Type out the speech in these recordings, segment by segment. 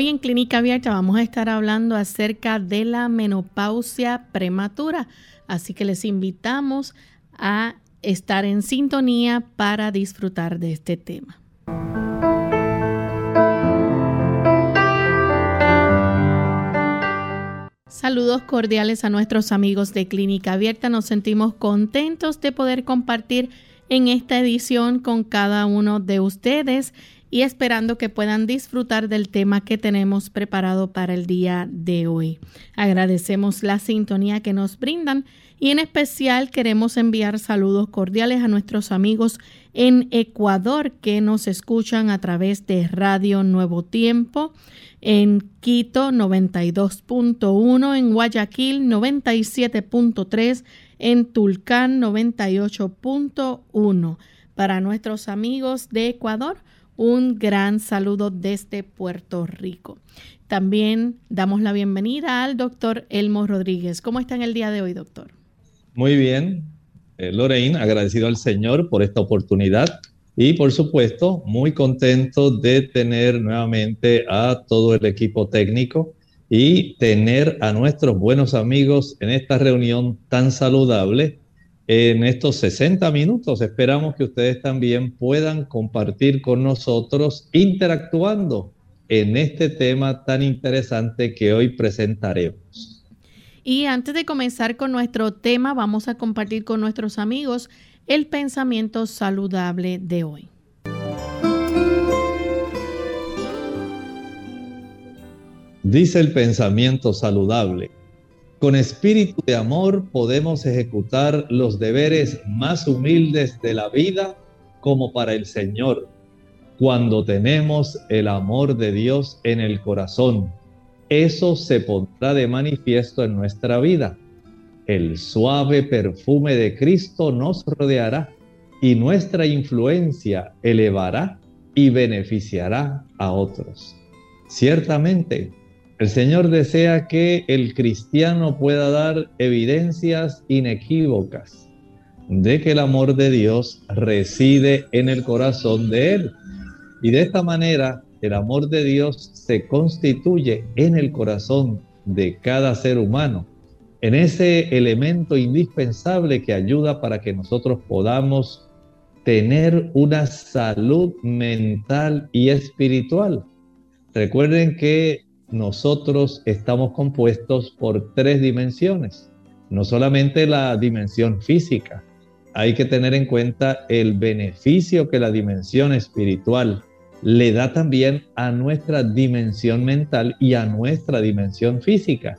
Hoy en Clínica Abierta vamos a estar hablando acerca de la menopausia prematura, así que les invitamos a estar en sintonía para disfrutar de este tema. Saludos cordiales a nuestros amigos de Clínica Abierta. Nos sentimos contentos de poder compartir en esta edición con cada uno de ustedes y esperando que puedan disfrutar del tema que tenemos preparado para el día de hoy. Agradecemos la sintonía que nos brindan y en especial queremos enviar saludos cordiales a nuestros amigos en Ecuador que nos escuchan a través de Radio Nuevo Tiempo en Quito 92.1, en Guayaquil 97.3, en Tulcán 98.1. Para nuestros amigos de Ecuador, un gran saludo desde Puerto Rico. También damos la bienvenida al doctor Elmo Rodríguez. ¿Cómo está en el día de hoy, doctor? Muy bien, eh, Lorraine, agradecido al Señor por esta oportunidad y por supuesto muy contento de tener nuevamente a todo el equipo técnico y tener a nuestros buenos amigos en esta reunión tan saludable en estos 60 minutos. Esperamos que ustedes también puedan compartir con nosotros interactuando en este tema tan interesante que hoy presentaremos. Y antes de comenzar con nuestro tema, vamos a compartir con nuestros amigos el pensamiento saludable de hoy. Dice el pensamiento saludable con espíritu de amor podemos ejecutar los deberes más humildes de la vida como para el Señor, cuando tenemos el amor de Dios en el corazón. Eso se pondrá de manifiesto en nuestra vida. El suave perfume de Cristo nos rodeará y nuestra influencia elevará y beneficiará a otros. Ciertamente, el Señor desea que el cristiano pueda dar evidencias inequívocas de que el amor de Dios reside en el corazón de él. Y de esta manera, el amor de Dios se constituye en el corazón de cada ser humano, en ese elemento indispensable que ayuda para que nosotros podamos tener una salud mental y espiritual. Recuerden que nosotros estamos compuestos por tres dimensiones, no solamente la dimensión física, hay que tener en cuenta el beneficio que la dimensión espiritual le da también a nuestra dimensión mental y a nuestra dimensión física.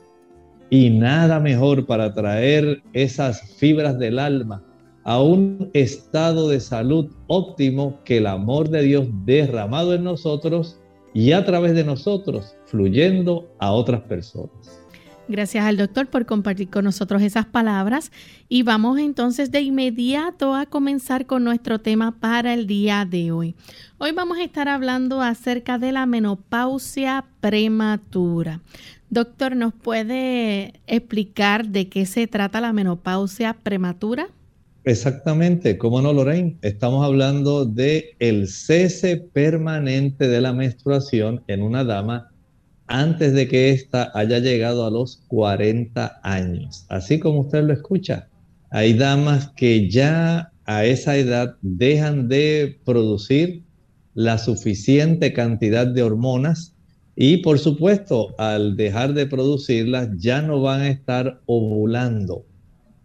Y nada mejor para traer esas fibras del alma a un estado de salud óptimo que el amor de Dios derramado en nosotros y a través de nosotros fluyendo a otras personas. Gracias al doctor por compartir con nosotros esas palabras y vamos entonces de inmediato a comenzar con nuestro tema para el día de hoy. Hoy vamos a estar hablando acerca de la menopausia prematura. Doctor, ¿nos puede explicar de qué se trata la menopausia prematura? Exactamente, como no, Lorraine, estamos hablando de el cese permanente de la menstruación en una dama antes de que ésta haya llegado a los 40 años. Así como usted lo escucha, hay damas que ya a esa edad dejan de producir la suficiente cantidad de hormonas y por supuesto al dejar de producirlas ya no van a estar ovulando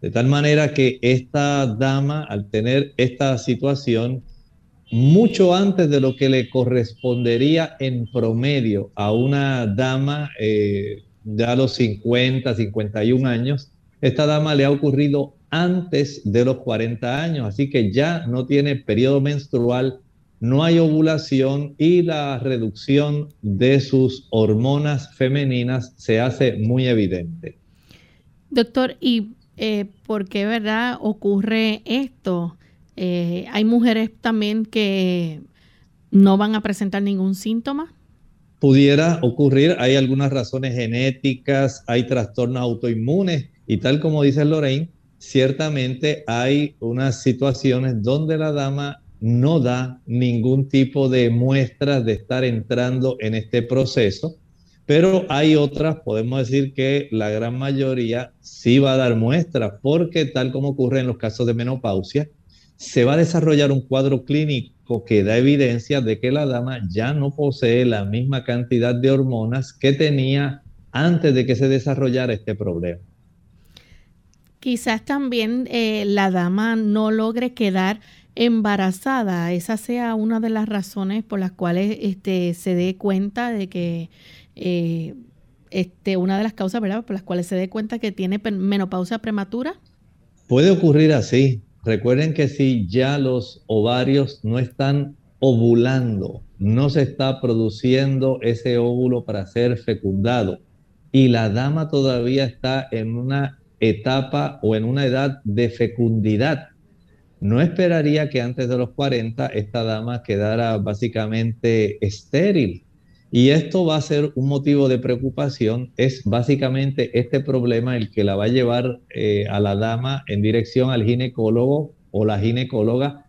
de tal manera que esta dama, al tener esta situación, mucho antes de lo que le correspondería en promedio a una dama eh, de a los 50, 51 años, esta dama le ha ocurrido antes de los 40 años, así que ya no tiene periodo menstrual, no hay ovulación y la reducción de sus hormonas femeninas se hace muy evidente. Doctor, ¿y eh, por qué verdad ocurre esto? Eh, hay mujeres también que no van a presentar ningún síntoma. Pudiera ocurrir, hay algunas razones genéticas, hay trastornos autoinmunes y tal como dice Lorraine, ciertamente hay unas situaciones donde la dama no da ningún tipo de muestras de estar entrando en este proceso, pero hay otras, podemos decir que la gran mayoría sí va a dar muestras, porque tal como ocurre en los casos de menopausia, se va a desarrollar un cuadro clínico que da evidencia de que la dama ya no posee la misma cantidad de hormonas que tenía antes de que se desarrollara este problema. Quizás también eh, la dama no logre quedar embarazada, esa sea una de las razones por las cuales este, se dé cuenta de que, eh, este, una de las causas, ¿verdad? Por las cuales se dé cuenta que tiene menopausia prematura. Puede ocurrir así. Recuerden que si ya los ovarios no están ovulando, no se está produciendo ese óvulo para ser fecundado y la dama todavía está en una etapa o en una edad de fecundidad, no esperaría que antes de los 40 esta dama quedara básicamente estéril. Y esto va a ser un motivo de preocupación. Es básicamente este problema el que la va a llevar eh, a la dama en dirección al ginecólogo o la ginecóloga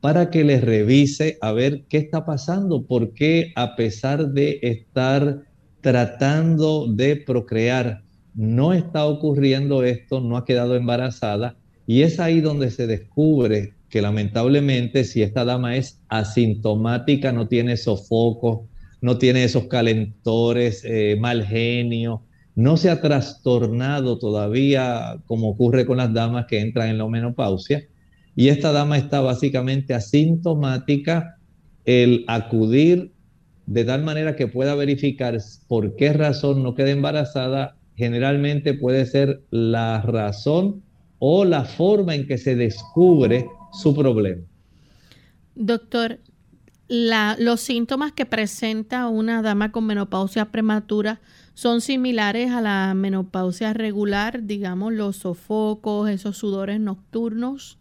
para que le revise a ver qué está pasando, porque a pesar de estar tratando de procrear, no está ocurriendo esto, no ha quedado embarazada y es ahí donde se descubre que lamentablemente si esta dama es asintomática, no tiene sofocos, no tiene esos calentores, eh, mal genio, no se ha trastornado todavía como ocurre con las damas que entran en la menopausia. Y esta dama está básicamente asintomática, el acudir de tal manera que pueda verificar por qué razón no queda embarazada, generalmente puede ser la razón o la forma en que se descubre su problema. Doctor, los síntomas que presenta una dama con menopausia prematura son similares a la menopausia regular, digamos, los sofocos, esos sudores nocturnos.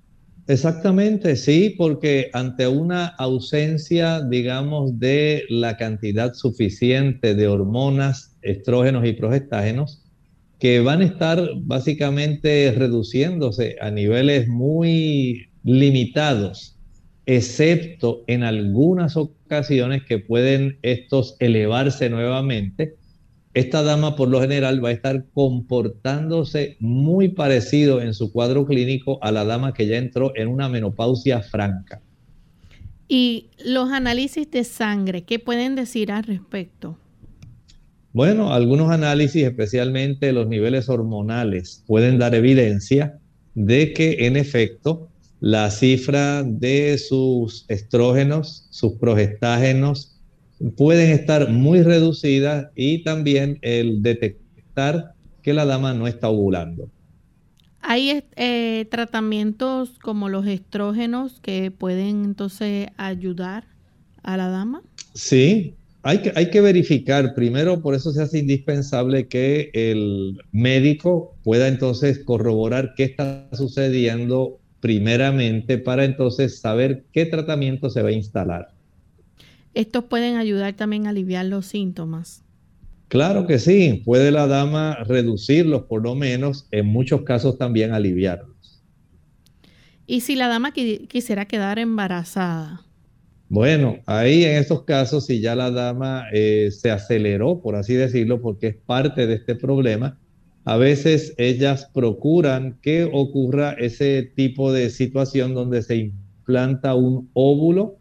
Exactamente, sí, porque ante una ausencia, digamos, de la cantidad suficiente de hormonas, estrógenos y progestágenos, que van a estar básicamente reduciéndose a niveles muy limitados, excepto en algunas ocasiones que pueden estos elevarse nuevamente. Esta dama por lo general va a estar comportándose muy parecido en su cuadro clínico a la dama que ya entró en una menopausia franca. ¿Y los análisis de sangre, qué pueden decir al respecto? Bueno, algunos análisis, especialmente los niveles hormonales, pueden dar evidencia de que en efecto la cifra de sus estrógenos, sus progestágenos, pueden estar muy reducidas y también el detectar que la dama no está ovulando. ¿Hay eh, tratamientos como los estrógenos que pueden entonces ayudar a la dama? Sí, hay que, hay que verificar, primero por eso se hace indispensable que el médico pueda entonces corroborar qué está sucediendo primeramente para entonces saber qué tratamiento se va a instalar. Estos pueden ayudar también a aliviar los síntomas. Claro que sí, puede la dama reducirlos por lo menos, en muchos casos también aliviarlos. ¿Y si la dama quisiera quedar embarazada? Bueno, ahí en estos casos, si ya la dama eh, se aceleró, por así decirlo, porque es parte de este problema, a veces ellas procuran que ocurra ese tipo de situación donde se implanta un óvulo,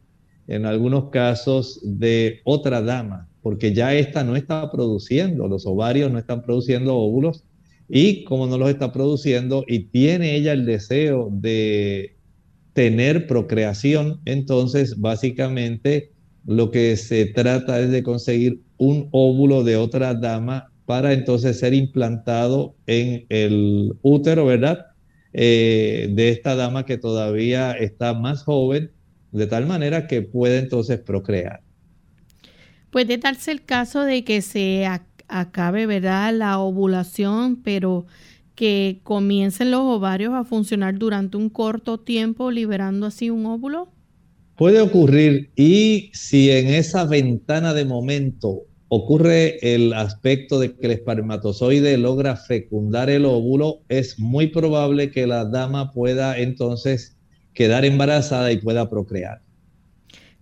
en algunos casos de otra dama, porque ya esta no está produciendo, los ovarios no están produciendo óvulos, y como no los está produciendo y tiene ella el deseo de tener procreación, entonces básicamente lo que se trata es de conseguir un óvulo de otra dama para entonces ser implantado en el útero, ¿verdad? eh, de esta dama que todavía está más joven, de tal manera que puede entonces procrear. Puede darse el caso de que se acabe, ¿verdad?, la ovulación, pero que comiencen los ovarios a funcionar durante un corto tiempo, liberando así un óvulo. Puede ocurrir y si en esa ventana de momento ocurre el aspecto de que el espermatozoide logra fecundar el óvulo, es muy probable que la dama pueda entonces quedar embarazada y pueda procrear.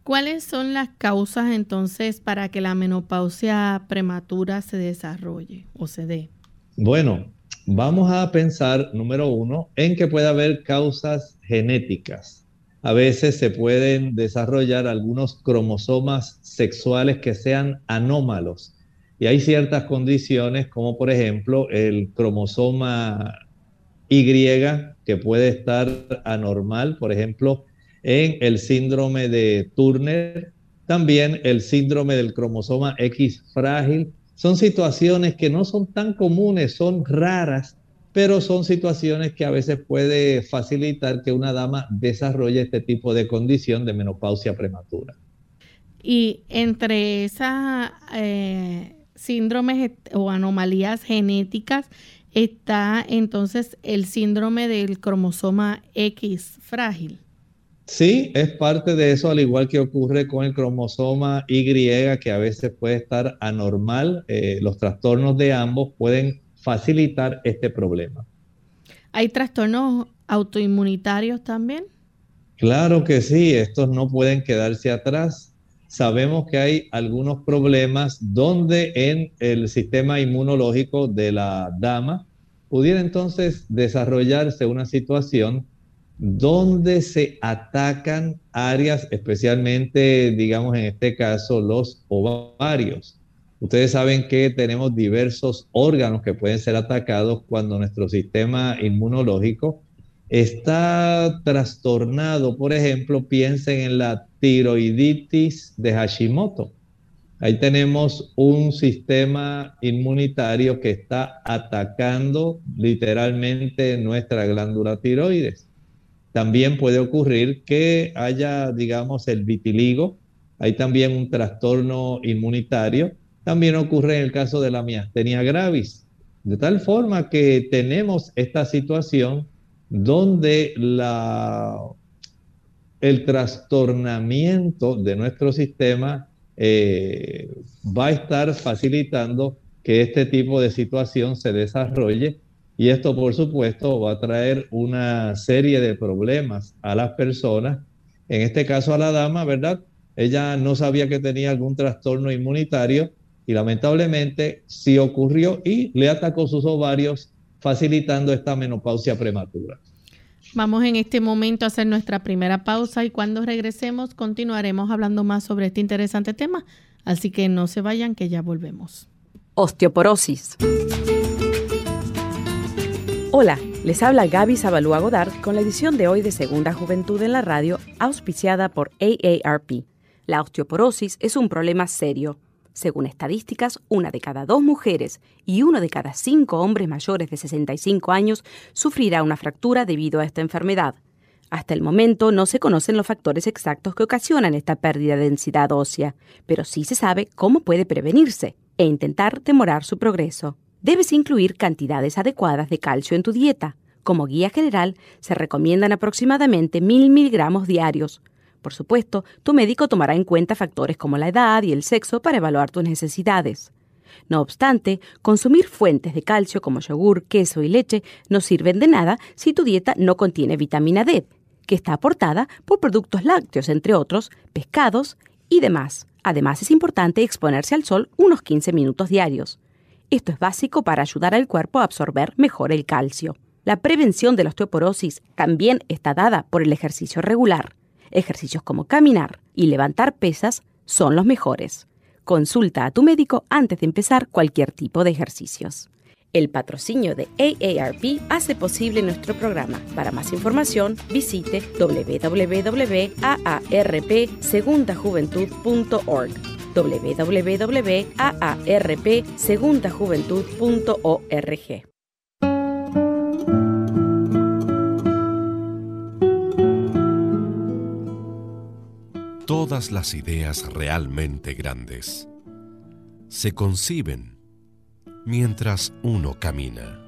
¿Cuáles son las causas entonces para que la menopausia prematura se desarrolle o se dé? Bueno, vamos a pensar, número uno, en que puede haber causas genéticas a veces se pueden desarrollar algunos cromosomas sexuales que sean anómalos. Y hay ciertas condiciones, como por ejemplo el cromosoma Y, que puede estar anormal, por ejemplo, en el síndrome de Turner, también el síndrome del cromosoma X frágil. Son situaciones que no son tan comunes, son raras, pero son situaciones que a veces puede facilitar que una dama desarrolle este tipo de condición de menopausia prematura. Y entre esas eh, síndromes o anomalías genéticas está entonces el síndrome del cromosoma X frágil. Sí, es parte de eso, al igual que ocurre con el cromosoma Y, que a veces puede estar anormal. Eh, los trastornos de ambos pueden facilitar este problema. ¿Hay trastornos autoinmunitarios también? Claro que sí, estos no pueden quedarse atrás. Sabemos que hay algunos problemas donde en el sistema inmunológico de la dama pudiera entonces desarrollarse una situación donde se atacan áreas, especialmente, digamos, en este caso, los ovarios. Ustedes saben que tenemos diversos órganos que pueden ser atacados cuando nuestro sistema inmunológico está trastornado. Por ejemplo, piensen en la tiroiditis de Hashimoto. Ahí tenemos un sistema inmunitario que está atacando literalmente nuestra glándula tiroides. También puede ocurrir que haya, digamos, el vitiligo. Hay también un trastorno inmunitario también ocurre en el caso de la miastenia gravis. De tal forma que tenemos esta situación donde el trastornamiento de nuestro sistema eh, va a estar facilitando que este tipo de situación se desarrolle y esto por supuesto va a traer una serie de problemas a las personas, en este caso a la dama, ¿verdad? Ella no sabía que tenía algún trastorno inmunitario y lamentablemente sí ocurrió y le atacó sus ovarios facilitando esta menopausia prematura. Vamos en este momento a hacer nuestra primera pausa y cuando regresemos continuaremos hablando más sobre este interesante tema. Así que no se vayan que ya volvemos. Osteoporosis. Hola, les habla Gaby Zabalúa Godard con la edición de hoy de Segunda Juventud en la Radio, auspiciada por AARP. La osteoporosis es un problema serio según estadísticas, una de cada dos mujeres y uno de cada cinco hombres mayores de 65 años sufrirá una fractura debido a esta enfermedad. Hasta el momento no se conocen los factores exactos que ocasionan esta pérdida de densidad ósea, pero sí se sabe cómo puede prevenirse e intentar demorar su progreso. Debes incluir cantidades adecuadas de calcio en tu dieta. Como guía general, se recomiendan aproximadamente 1000 miligramos diarios, por supuesto, tu médico tomará en cuenta factores como la edad y el sexo para evaluar tus necesidades. No obstante, consumir fuentes de calcio como yogur, queso y leche no sirven de nada si tu dieta no contiene vitamina D, que está aportada por productos lácteos, entre otros, pescados y demás. Además, es importante exponerse al sol unos 15 minutos diarios. Esto es básico para ayudar al cuerpo a absorber mejor el calcio. La prevención de la osteoporosis también está dada por el ejercicio regular. Ejercicios como caminar y levantar pesas son los mejores. Consulta a tu médico antes de empezar cualquier tipo de ejercicios. El patrocinio de AARP hace posible nuestro programa. Para más información, visite www.aarpsegundajuventud.org www.aarpsegundajuventud.org Todas las ideas realmente grandes se conciben mientras uno camina.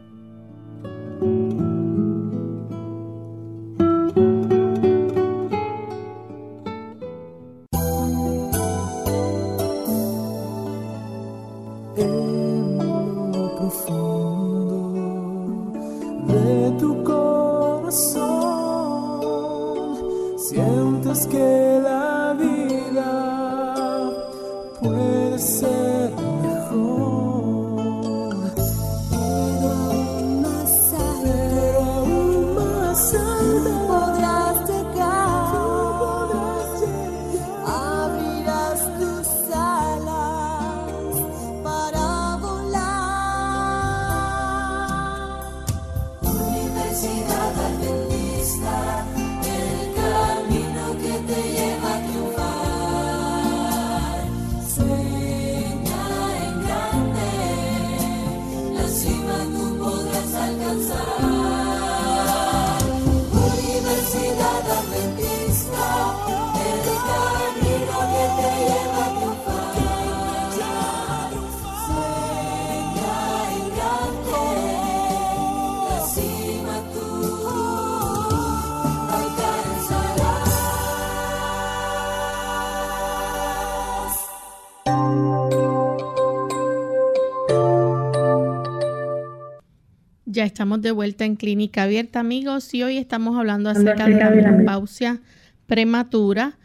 Ya estamos de vuelta en Clínica Abierta, amigos, y hoy estamos hablando acerca de la menopausia prematura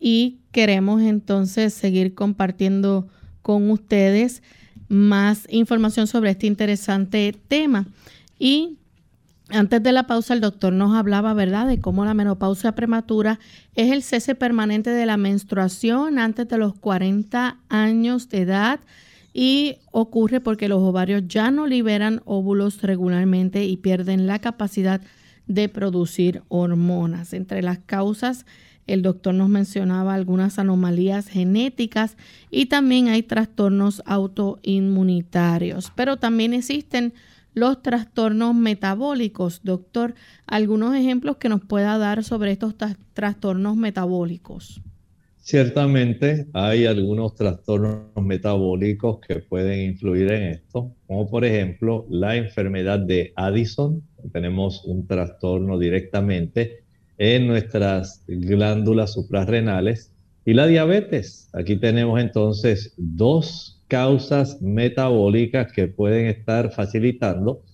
y queremos entonces seguir compartiendo con ustedes más información sobre este interesante tema. Y antes de la pausa, el doctor nos hablaba, ¿verdad?, de cómo la menopausia prematura es el cese permanente de la menstruación antes de los 40 años de edad y ocurre porque los ovarios ya no liberan óvulos regularmente y pierden la capacidad de producir hormonas. Entre las causas, el doctor nos mencionaba algunas anomalías genéticas y también hay trastornos autoinmunitarios, pero también existen los trastornos metabólicos. Doctor, algunos ejemplos que nos pueda dar sobre estos trastornos metabólicos. Ciertamente hay algunos trastornos metabólicos que pueden influir en esto, como por ejemplo la enfermedad de Addison. Tenemos un trastorno directamente en nuestras glándulas suprarrenales y la diabetes. Aquí tenemos entonces dos causas metabólicas que pueden estar facilitando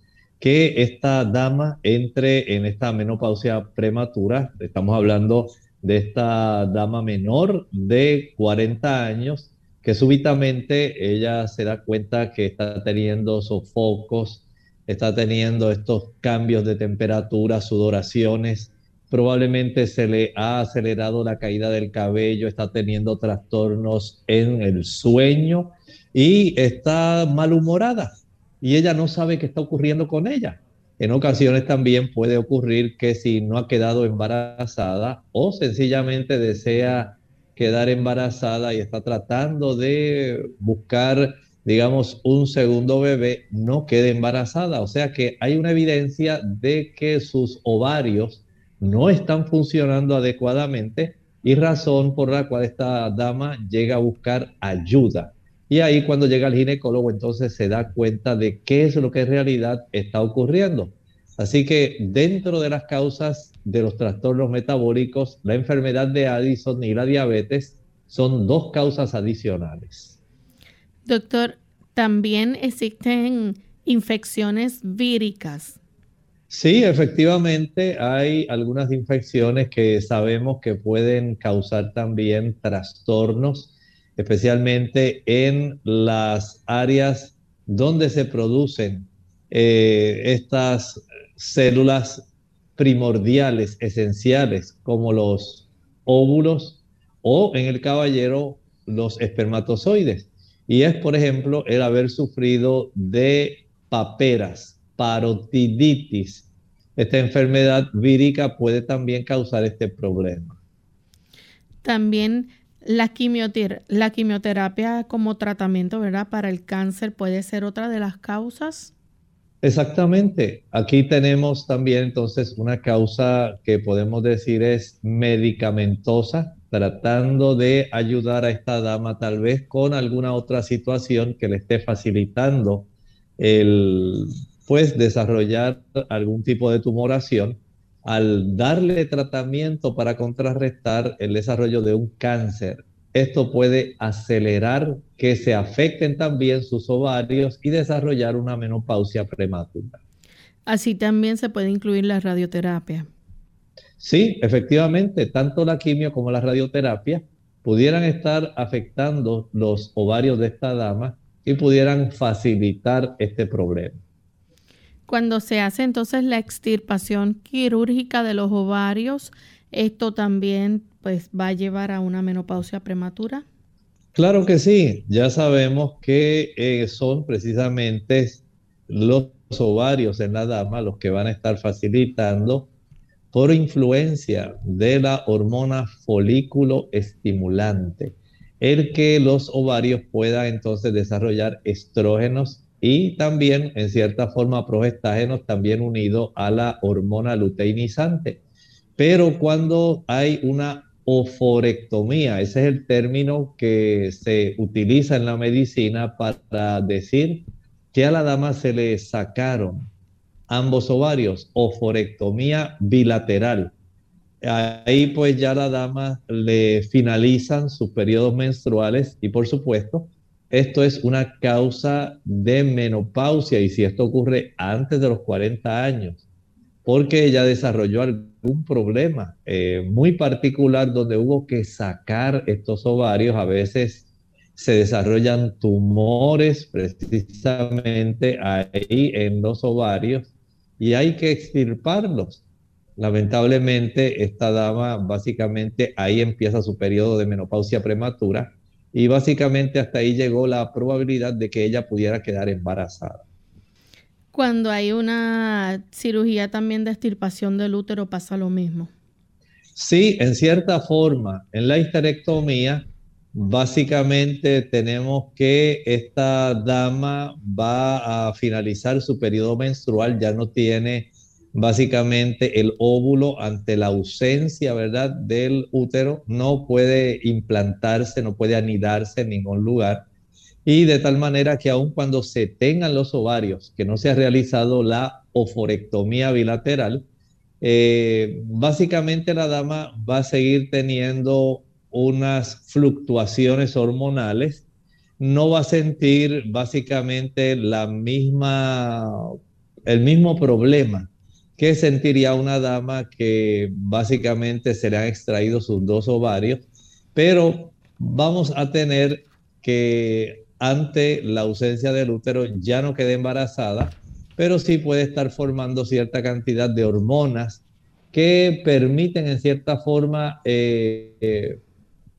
que esta dama entre en esta menopausia prematura. Estamos hablando de esta dama menor de 40 años que súbitamente ella se da cuenta que está teniendo sofocos, está teniendo estos cambios de temperatura, sudoraciones, probablemente se le ha acelerado la caída del cabello, está teniendo trastornos en el sueño y está malhumorada y ella no sabe qué está ocurriendo con ella. En ocasiones también puede ocurrir que si no ha quedado embarazada o sencillamente desea quedar embarazada y está tratando de buscar, digamos, un segundo bebé, no quede embarazada. O sea que hay una evidencia de que sus ovarios no están funcionando adecuadamente y razón por la cual esta dama llega a buscar ayuda. Y ahí cuando llega el ginecólogo entonces se da cuenta de qué es lo que en realidad está ocurriendo. Así que dentro de las causas de los trastornos metabólicos, la enfermedad de Addison y la diabetes son dos causas adicionales. Doctor, también existen infecciones víricas. Sí, efectivamente hay algunas infecciones que sabemos que pueden causar también trastornos especialmente en las áreas donde se producen eh, estas células primordiales, esenciales, como los óvulos o en el caballero los espermatozoides. Y es, por ejemplo, el haber sufrido de paperas, parotiditis. Esta enfermedad vírica puede también causar este problema. También la, la quimioterapia como tratamiento, ¿verdad? Para el cáncer puede ser otra de las causas. Exactamente. Aquí tenemos también entonces una causa que podemos decir es medicamentosa. tratando de ayudar a esta dama tal vez con alguna otra situación que le esté facilitando el pues desarrollar algún tipo de tumoración al darle tratamiento para contrarrestar el desarrollo de un cáncer. Esto puede acelerar que se afecten también sus ovarios y desarrollar una menopausia prematura. Así también se puede incluir la radioterapia. Sí, efectivamente, tanto la quimio como la radioterapia pudieran estar afectando los ovarios de esta dama y pudieran facilitar este problema. Cuando se hace entonces la extirpación quirúrgica de los ovarios, esto también pues va a llevar a una menopausia prematura. Claro que sí, ya sabemos que eh, son precisamente los ovarios en la dama los que van a estar facilitando por influencia de la hormona folículo estimulante, el que los ovarios puedan entonces desarrollar estrógenos y también en cierta forma progestágenos también unido a la hormona luteinizante. Pero cuando hay una oforectomía, ese es el término que se utiliza en la medicina para decir que a la dama se le sacaron ambos ovarios, oforectomía bilateral. Ahí pues ya la dama le finalizan sus periodos menstruales y por supuesto esto es una causa de menopausia y si esto ocurre antes de los 40 años, porque ella desarrolló algún problema eh, muy particular donde hubo que sacar estos ovarios, a veces se desarrollan tumores precisamente ahí en los ovarios y hay que extirparlos. Lamentablemente, esta dama básicamente ahí empieza su periodo de menopausia prematura y básicamente hasta ahí llegó la probabilidad de que ella pudiera quedar embarazada. Cuando hay una cirugía también de extirpación del útero pasa lo mismo. Sí, en cierta forma, en la histerectomía Básicamente tenemos que esta dama va a finalizar su periodo menstrual, ya no tiene básicamente el óvulo ante la ausencia, ¿verdad?, del útero, no puede implantarse, no puede anidarse en ningún lugar. Y de tal manera que aun cuando se tengan los ovarios, que no se ha realizado la oforectomía bilateral, eh, básicamente la dama va a seguir teniendo unas fluctuaciones hormonales, no va a sentir básicamente la misma, el mismo problema que sentiría una dama que básicamente se le han extraído sus dos ovarios, pero vamos a tener que ante la ausencia del útero ya no quede embarazada, pero sí puede estar formando cierta cantidad de hormonas que permiten en cierta forma eh, eh,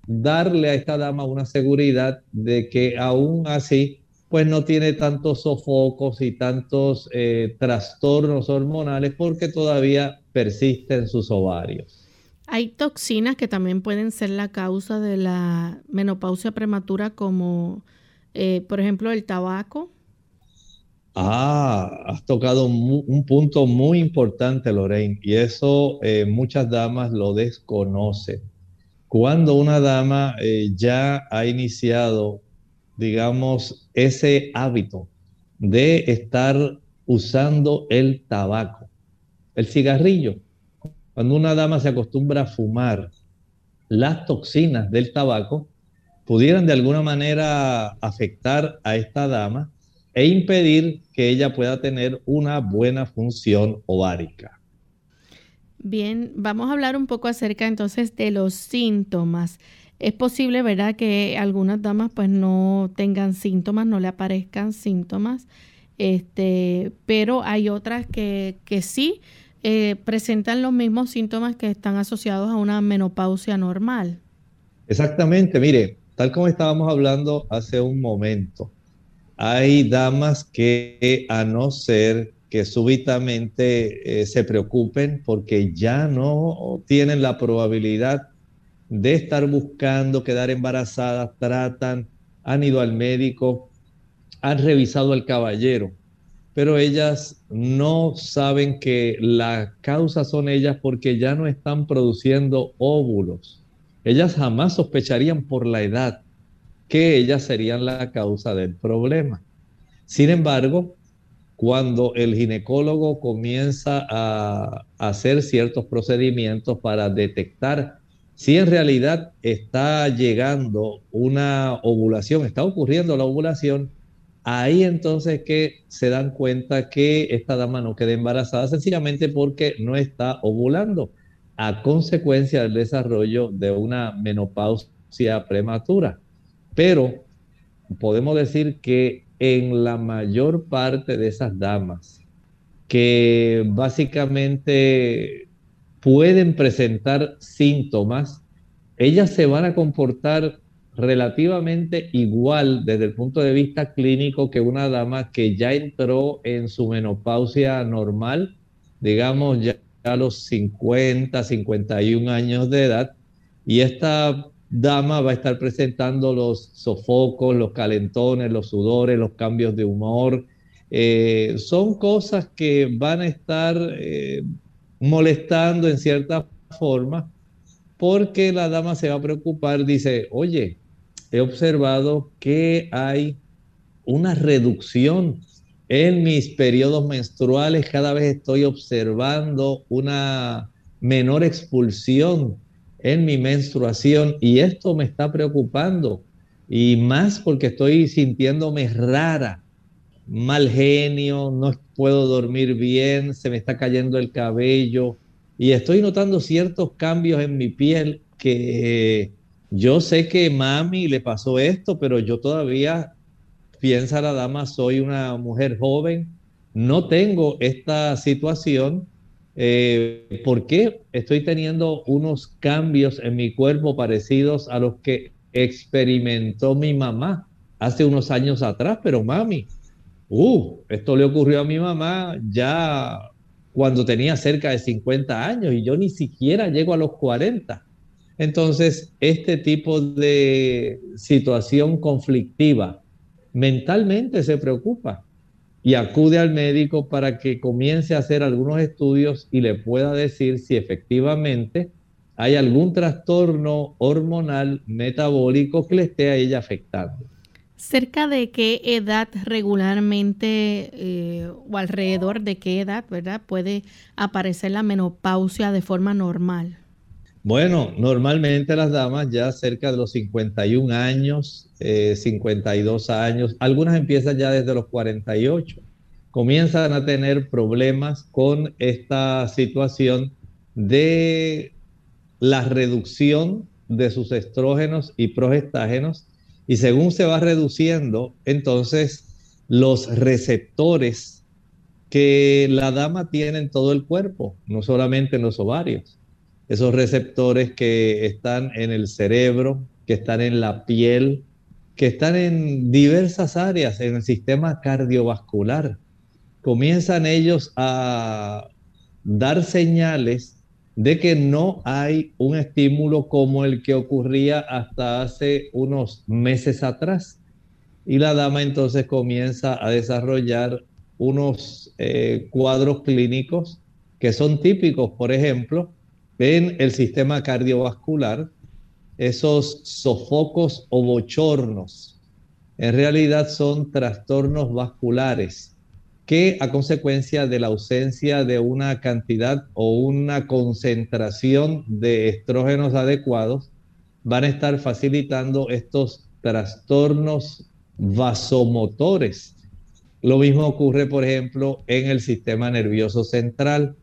darle a esta dama una seguridad de que aún así, pues no tiene tantos sofocos y tantos eh, trastornos hormonales porque todavía persisten sus ovarios. Hay toxinas que también pueden ser la causa de la menopausia prematura, como eh, por ejemplo el tabaco. Ah, has tocado un, punto muy importante, Lorraine, y eso eh, muchas damas lo desconocen cuando una dama eh, ya ha iniciado, digamos, ese hábito de estar usando el tabaco, el cigarrillo, cuando una dama se acostumbra a fumar, las toxinas del tabaco pudieran de alguna manera afectar a esta dama e impedir que ella pueda tener una buena función ovárica. Bien, vamos a hablar un poco acerca entonces de los síntomas. Es posible, ¿verdad?, que algunas damas pues no tengan síntomas, no le aparezcan síntomas, este, pero hay otras que, que sí eh, presentan los mismos síntomas que están asociados a una menopausia normal. Exactamente, mire, tal como estábamos hablando hace un momento, hay damas que a no ser que súbitamente eh, se preocupen porque ya no tienen la probabilidad de estar buscando quedar embarazadas, tratan, han ido al médico, han revisado al caballero, pero ellas no saben que la causa son ellas porque ya no están produciendo óvulos. ellas jamás sospecharían por la edad que ellas serían la causa del problema. Sin embargo, cuando el ginecólogo comienza a hacer ciertos procedimientos para detectar si en realidad está llegando una ovulación, está ocurriendo la ovulación, ahí entonces que se dan cuenta que esta dama no queda embarazada sencillamente porque no está ovulando a consecuencia del desarrollo de una menopausia prematura. Pero podemos decir que en la mayor parte de esas damas que básicamente pueden presentar síntomas, ellas se van a comportar relativamente igual desde el punto de vista clínico que una dama que ya entró en su menopausia normal, digamos ya a los 50, 51 años de edad, y esta dama va a estar presentando los sofocos, los calentones, los sudores, los cambios de humor. Eh, son cosas que van a estar eh, molestando en cierta forma porque la dama se va a preocupar, dice, oye, he observado que hay una reducción en mis periodos menstruales, cada vez estoy observando una menor expulsión en mi menstruación y esto me está preocupando y más porque estoy sintiéndome rara, mal genio, no puedo dormir bien, se me está cayendo el cabello y estoy notando ciertos cambios en mi piel que yo sé que mami le pasó esto, pero yo todavía piensa la dama, soy una mujer joven, no tengo esta situación eh, ¿Por qué estoy teniendo unos cambios en mi cuerpo parecidos a los que experimentó mi mamá hace unos años atrás? Pero mami, uh, esto le ocurrió a mi mamá ya cuando tenía cerca de 50 años y yo ni siquiera llego a los 40. Entonces, este tipo de situación conflictiva mentalmente se preocupa y acude al médico para que comience a hacer algunos estudios y le pueda decir si efectivamente hay algún trastorno hormonal metabólico que le esté a ella afectando. ¿Cerca de qué edad regularmente eh, o alrededor de qué edad, verdad, puede aparecer la menopausia de forma normal? Bueno, normalmente las damas ya cerca de los 51 años, 52 eh, años, algunas empiezan ya desde los 48, comienzan a tener problemas con esta situación de la reducción de sus estrógenos y progestágenos y según se va reduciendo, entonces los receptores que la dama tiene en todo el cuerpo, no solamente en los ovarios esos receptores que están en el cerebro, que están en la piel, que están en diversas áreas en el sistema cardiovascular. Comienzan ellos a dar señales de que no hay un estímulo como el que ocurría hasta hace unos meses atrás. Y la dama entonces comienza a desarrollar unos eh, cuadros clínicos que son típicos, por ejemplo, en el sistema cardiovascular, esos sofocos o bochornos, en realidad son trastornos vasculares que a consecuencia de la ausencia de una cantidad o una concentración de estrógenos adecuados, van a estar facilitando estos trastornos vasomotores. Lo mismo ocurre, por ejemplo, en el sistema nervioso central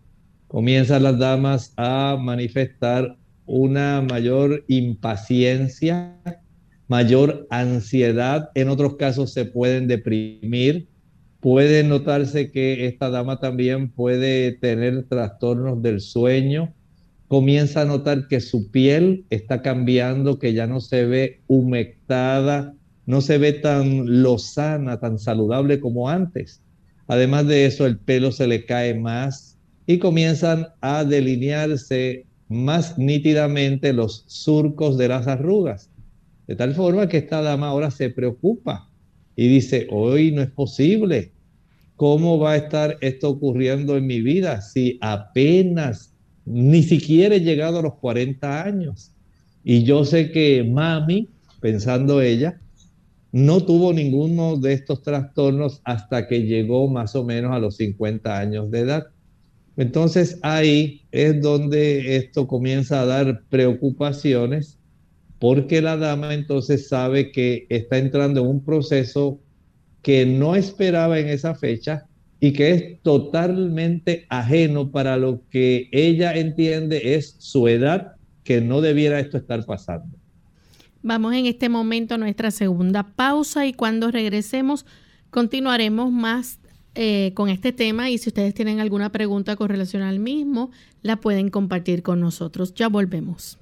comienzan las damas a manifestar una mayor impaciencia, mayor ansiedad, en otros casos se pueden deprimir, puede notarse que esta dama también puede tener trastornos del sueño, comienza a notar que su piel está cambiando, que ya no se ve humectada, no se ve tan lozana, tan saludable como antes. Además de eso, el pelo se le cae más, y comienzan a delinearse más nítidamente los surcos de las arrugas. De tal forma que esta dama ahora se preocupa y dice, hoy no es posible. ¿Cómo va a estar esto ocurriendo en mi vida si apenas ni siquiera he llegado a los 40 años? Y yo sé que mami, pensando ella, no tuvo ninguno de estos trastornos hasta que llegó más o menos a los 50 años de edad. Entonces ahí es donde esto comienza a dar preocupaciones porque la dama entonces sabe que está entrando en un proceso que no esperaba en esa fecha y que es totalmente ajeno para lo que ella entiende es su edad, que no debiera esto estar pasando. Vamos en este momento a nuestra segunda pausa y cuando regresemos continuaremos más eh, con este tema y si ustedes tienen alguna pregunta con relación al mismo, la pueden compartir con nosotros. Ya volvemos.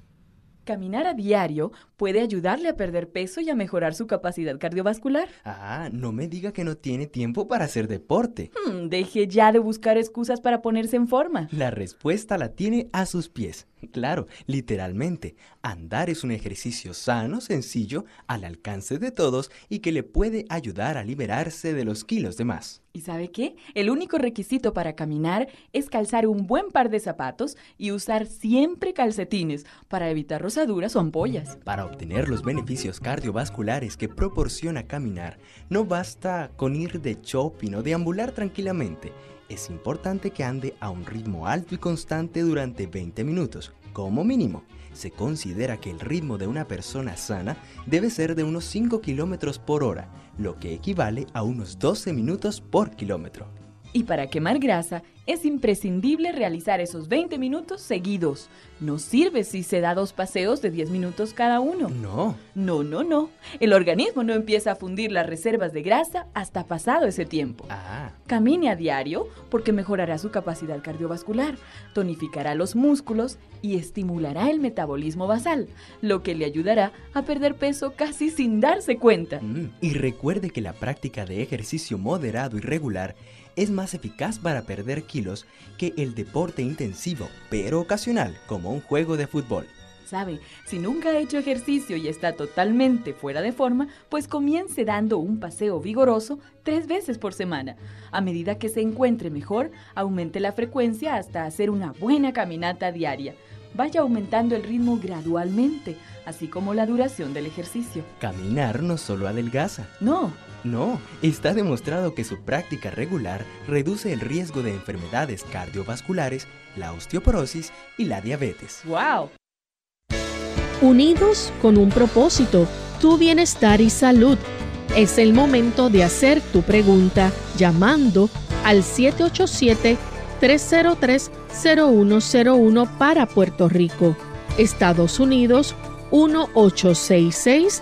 Caminar a diario puede ayudarle a perder peso y a mejorar su capacidad cardiovascular. Ah, no me diga que no tiene tiempo para hacer deporte. Hmm, deje ya de buscar excusas para ponerse en forma. La respuesta la tiene a sus pies. Claro, literalmente. Andar es un ejercicio sano, sencillo, al alcance de todos y que le puede ayudar a liberarse de los kilos de más. ¿Y sabe qué? El único requisito para caminar es calzar un buen par de zapatos y usar siempre calcetines para evitar rosaduras o ampollas. Para obtener los beneficios cardiovasculares que proporciona caminar, no basta con ir de shopping o deambular tranquilamente es importante que ande a un ritmo alto y constante durante 20 minutos, como mínimo. Se considera que el ritmo de una persona sana debe ser de unos 5 km por hora, lo que equivale a unos 12 minutos por kilómetro. Y para quemar grasa es imprescindible realizar esos 20 minutos seguidos. No sirve si se da dos paseos de 10 minutos cada uno. No. No, no, no. El organismo no empieza a fundir las reservas de grasa hasta pasado ese tiempo. Ah. Camine a diario porque mejorará su capacidad cardiovascular, tonificará los músculos y estimulará el metabolismo basal, lo que le ayudará a perder peso casi sin darse cuenta. Mm, y recuerde que la práctica de ejercicio moderado y regular es más eficaz para perder kilos que el deporte intensivo, pero ocasional, como un juego de fútbol. Sabe, si nunca ha hecho ejercicio y está totalmente fuera de forma, pues comience dando un paseo vigoroso tres veces por semana. A medida que se encuentre mejor, aumente la frecuencia hasta hacer una buena caminata diaria. Vaya aumentando el ritmo gradualmente, así como la duración del ejercicio. Caminar no solo adelgaza. No, no, está demostrado que su práctica regular reduce el riesgo de enfermedades cardiovasculares, la osteoporosis y la diabetes. ¡Wow! Unidos con un propósito, tu bienestar y salud. Es el momento de hacer tu pregunta llamando al 787-303-0101 para Puerto Rico, Estados Unidos 1866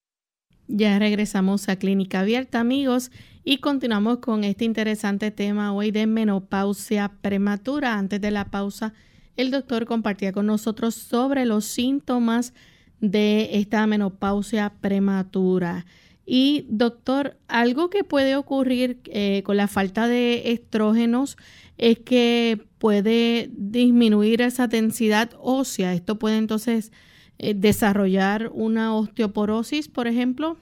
Ya regresamos a Clínica Abierta, amigos, y continuamos con este interesante tema hoy de menopausia prematura. Antes de la pausa, el doctor compartía con nosotros sobre los síntomas de esta menopausia prematura. Y doctor, algo que puede ocurrir eh, con la falta de estrógenos es que puede disminuir esa densidad ósea. Esto puede entonces eh, desarrollar una osteoporosis, por ejemplo?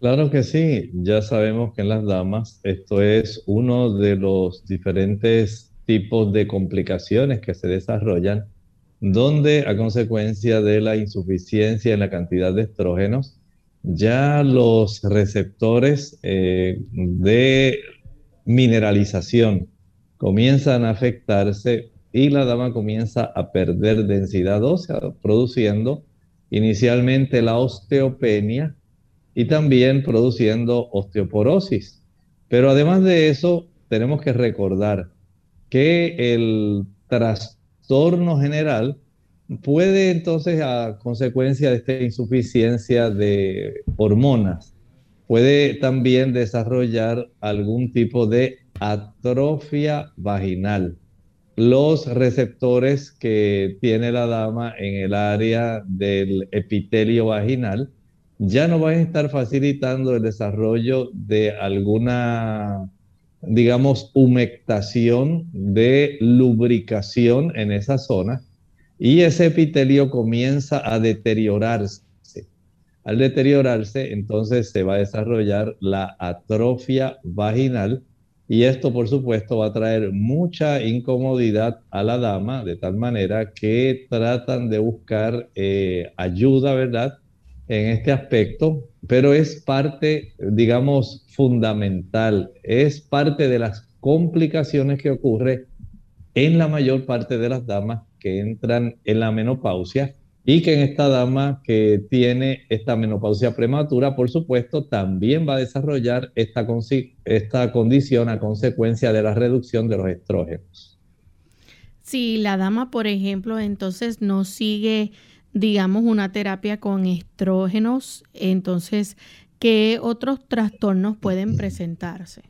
Claro que sí, ya sabemos que en las damas esto es uno de los diferentes tipos de complicaciones que se desarrollan, donde a consecuencia de la insuficiencia en la cantidad de estrógenos, ya los receptores eh, de mineralización comienzan a afectarse y la dama comienza a perder densidad ósea, produciendo inicialmente la osteopenia y también produciendo osteoporosis. Pero además de eso, tenemos que recordar que el trastorno general puede entonces, a consecuencia de esta insuficiencia de hormonas, puede también desarrollar algún tipo de atrofia vaginal los receptores que tiene la dama en el área del epitelio vaginal ya no van a estar facilitando el desarrollo de alguna, digamos, humectación de lubricación en esa zona y ese epitelio comienza a deteriorarse. Al deteriorarse, entonces se va a desarrollar la atrofia vaginal y esto, por supuesto, va a traer mucha incomodidad a la dama, de tal manera que tratan de buscar eh, ayuda, ¿verdad? En este aspecto, pero es parte, digamos, fundamental, es parte de las complicaciones que ocurre en la mayor parte de las damas que entran en la menopausia y que en esta dama que tiene esta menopausia prematura, por supuesto, también va a desarrollar esta, esta condición a consecuencia de la reducción de los estrógenos. Si la dama, por ejemplo, entonces no sigue, digamos, una terapia con estrógenos, entonces, ¿qué otros trastornos pueden presentarse?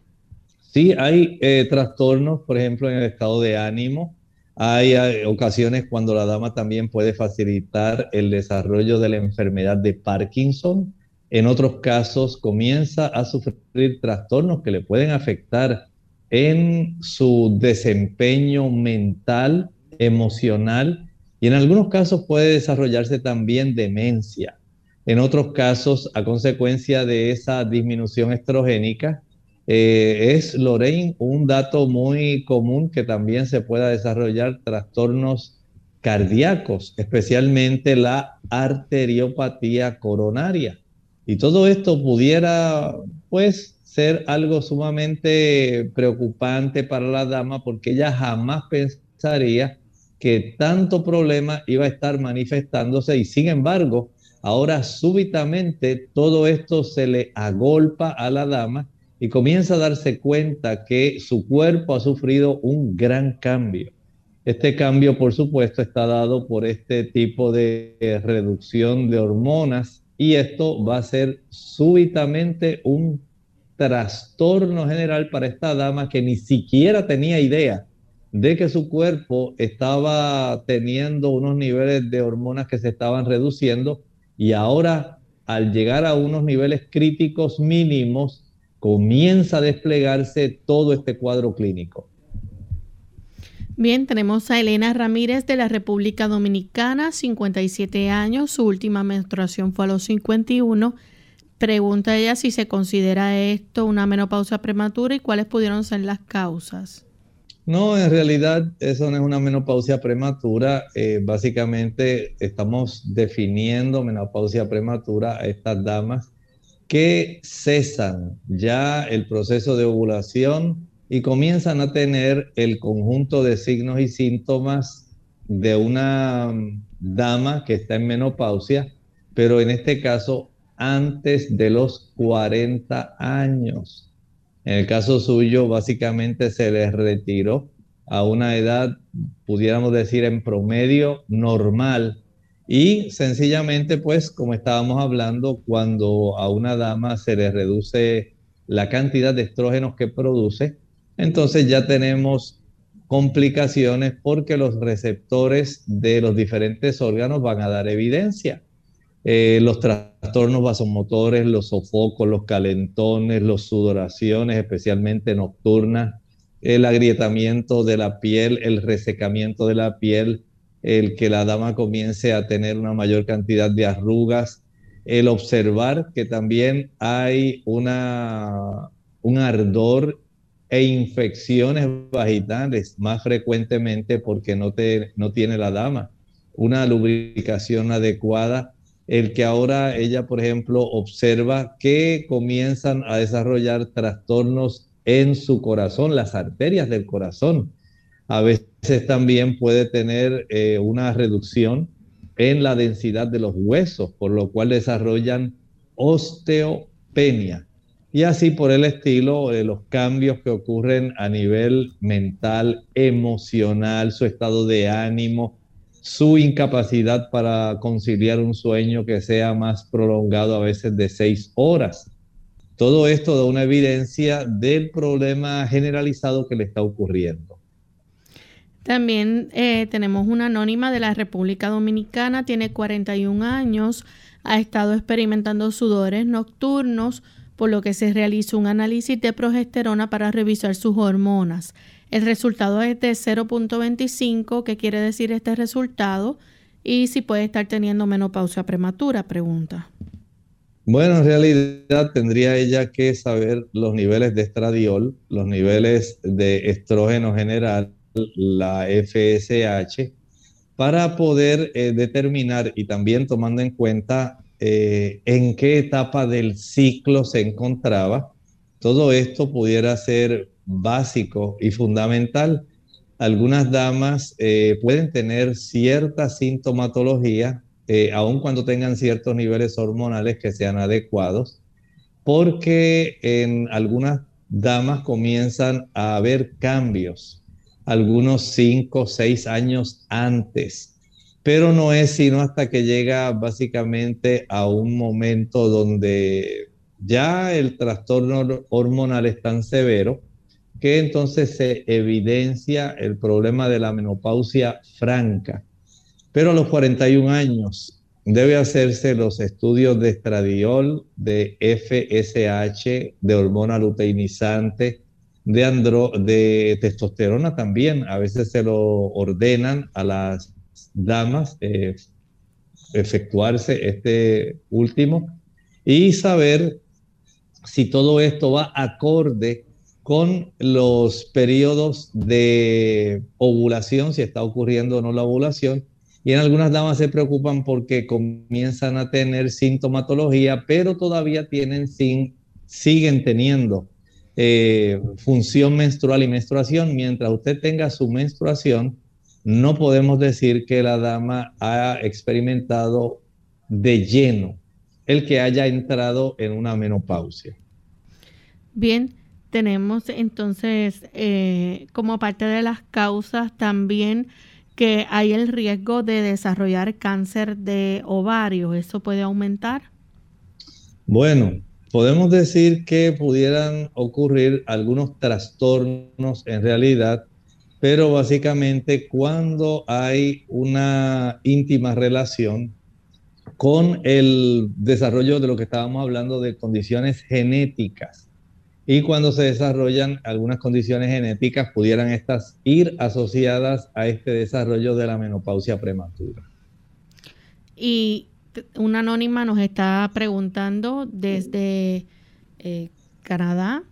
Sí, hay eh, trastornos, por ejemplo, en el estado de ánimo, hay ocasiones cuando la dama también puede facilitar el desarrollo de la enfermedad de Parkinson. En otros casos comienza a sufrir trastornos que le pueden afectar en su desempeño mental, emocional y en algunos casos puede desarrollarse también demencia. En otros casos, a consecuencia de esa disminución estrogénica, eh, es, Lorraine, un dato muy común que también se pueda desarrollar trastornos cardíacos, especialmente la arteriopatía coronaria. Y todo esto pudiera, pues, ser algo sumamente preocupante para la dama porque ella jamás pensaría que tanto problema iba a estar manifestándose y sin embargo, ahora súbitamente todo esto se le agolpa a la dama y comienza a darse cuenta que su cuerpo ha sufrido un gran cambio. Este cambio, por supuesto, está dado por este tipo de reducción de hormonas y esto va a ser súbitamente un trastorno general para esta dama que ni siquiera tenía idea de que su cuerpo estaba teniendo unos niveles de hormonas que se estaban reduciendo y ahora al llegar a unos niveles críticos mínimos comienza a desplegarse todo este cuadro clínico. Bien, tenemos a Elena Ramírez de la República Dominicana, 57 años, su última menstruación fue a los 51. Pregunta ella si se considera esto una menopausia prematura y cuáles pudieron ser las causas. No, en realidad eso no es una menopausia prematura. Eh, básicamente estamos definiendo menopausia prematura a estas damas que cesan ya el proceso de ovulación y comienzan a tener el conjunto de signos y síntomas de una dama que está en menopausia, pero en este caso antes de los 40 años. En el caso suyo, básicamente se les retiró a una edad, pudiéramos decir, en promedio normal, y sencillamente, pues, como estábamos hablando, cuando a una dama se le reduce la cantidad de estrógenos que produce, entonces ya tenemos complicaciones porque los receptores de los diferentes órganos van a dar evidencia. Eh, los trastornos vasomotores, los sofocos, los calentones, las sudoraciones, especialmente nocturnas, el agrietamiento de la piel, el resecamiento de la piel, el que la dama comience a tener una mayor cantidad de arrugas, el observar que también hay una, un ardor e infecciones vaginales más frecuentemente porque no, te, no tiene la dama una lubricación adecuada. El que ahora ella, por ejemplo, observa que comienzan a desarrollar trastornos en su corazón, las arterias del corazón. A veces también puede tener eh, una reducción en la densidad de los huesos, por lo cual desarrollan osteopenia. Y así por el estilo, de los cambios que ocurren a nivel mental, emocional, su estado de ánimo, su incapacidad para conciliar un sueño que sea más prolongado a veces de seis horas. Todo esto da una evidencia del problema generalizado que le está ocurriendo. También eh, tenemos una anónima de la República Dominicana, tiene 41 años, ha estado experimentando sudores nocturnos, por lo que se realiza un análisis de progesterona para revisar sus hormonas. El resultado es de 0.25. ¿Qué quiere decir este resultado? Y si puede estar teniendo menopausia prematura, pregunta. Bueno, en realidad tendría ella que saber los niveles de estradiol, los niveles de estrógeno general, la FSH, para poder eh, determinar y también tomando en cuenta eh, en qué etapa del ciclo se encontraba. Todo esto pudiera ser básico y fundamental. Algunas damas eh, pueden tener cierta sintomatología, aun cuando tengan ciertos niveles hormonales que sean adecuados, porque en algunas damas comienzan a haber cambios, algunos 5 o 6 años antes, pero no es sino hasta que llega básicamente a un momento donde ya el trastorno hormonal es tan severo que entonces se evidencia el problema de la menopausia franca. Pero a los 41 años debe hacerse los estudios de estradiol, de FSH, de hormona luteinizante, de, andro, de testosterona también. A veces se lo ordenan a las damas eh, efectuarse este último y saber si todo esto va acorde con los periodos de ovulación, si está ocurriendo o no la ovulación. Y en algunas damas se preocupan porque comienzan a tener sintomatología, pero todavía tienen sin, siguen teniendo eh, función menstrual y menstruación. Mientras usted tenga su menstruación, no podemos decir que la dama ha experimentado de lleno el que haya entrado en una menopausia. Bien, tenemos entonces eh, como parte de las causas también que hay el riesgo de desarrollar cáncer de ovario. ¿Eso puede aumentar? Bueno, podemos decir que pudieran ocurrir algunos trastornos en realidad, pero básicamente cuando hay una íntima relación con el desarrollo de lo que estábamos hablando de condiciones genéticas y cuando se desarrollan algunas condiciones genéticas, pudieran estas ir asociadas a este desarrollo de la menopausia prematura. Y una anónima nos está preguntando desde eh, Canadá.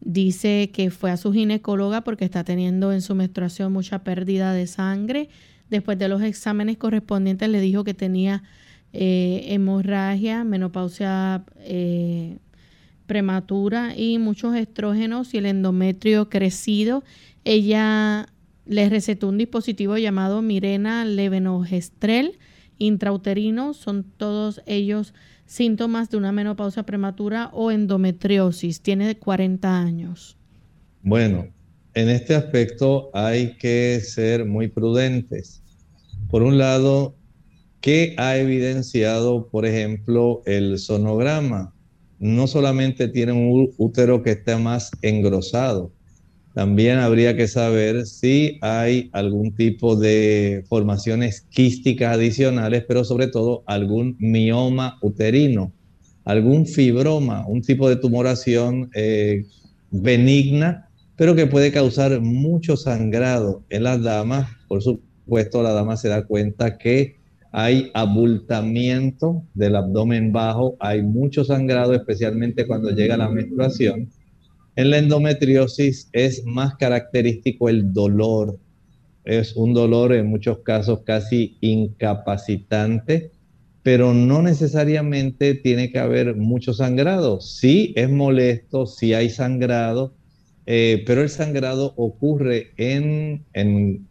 Dice que fue a su ginecóloga porque está teniendo en su menstruación mucha pérdida de sangre. Después de los exámenes correspondientes le dijo que tenía eh, hemorragia, menopausia eh, prematura y muchos estrógenos y el endometrio crecido. Ella le recetó un dispositivo llamado Mirena Levenogestrel intrauterino. Son todos ellos síntomas de una menopausia prematura o endometriosis. Tiene 40 años. Bueno, en este aspecto hay que ser muy prudentes. Por un lado, ¿qué ha evidenciado, por ejemplo, el sonograma? no solamente tiene un útero que está más engrosado, también habría que saber si hay algún tipo de formaciones quísticas adicionales, pero sobre todo algún mioma uterino, algún fibroma, un tipo de tumoración eh, benigna, pero que puede causar mucho sangrado en las damas. Por supuesto, la dama se da cuenta que hay abultamiento del abdomen bajo, hay mucho sangrado, especialmente cuando llega la menstruación. En la endometriosis es más característico el dolor. Es un dolor en muchos casos casi incapacitante, pero no necesariamente tiene que haber mucho sangrado. Sí es molesto, sí hay sangrado, eh, pero el sangrado ocurre en, en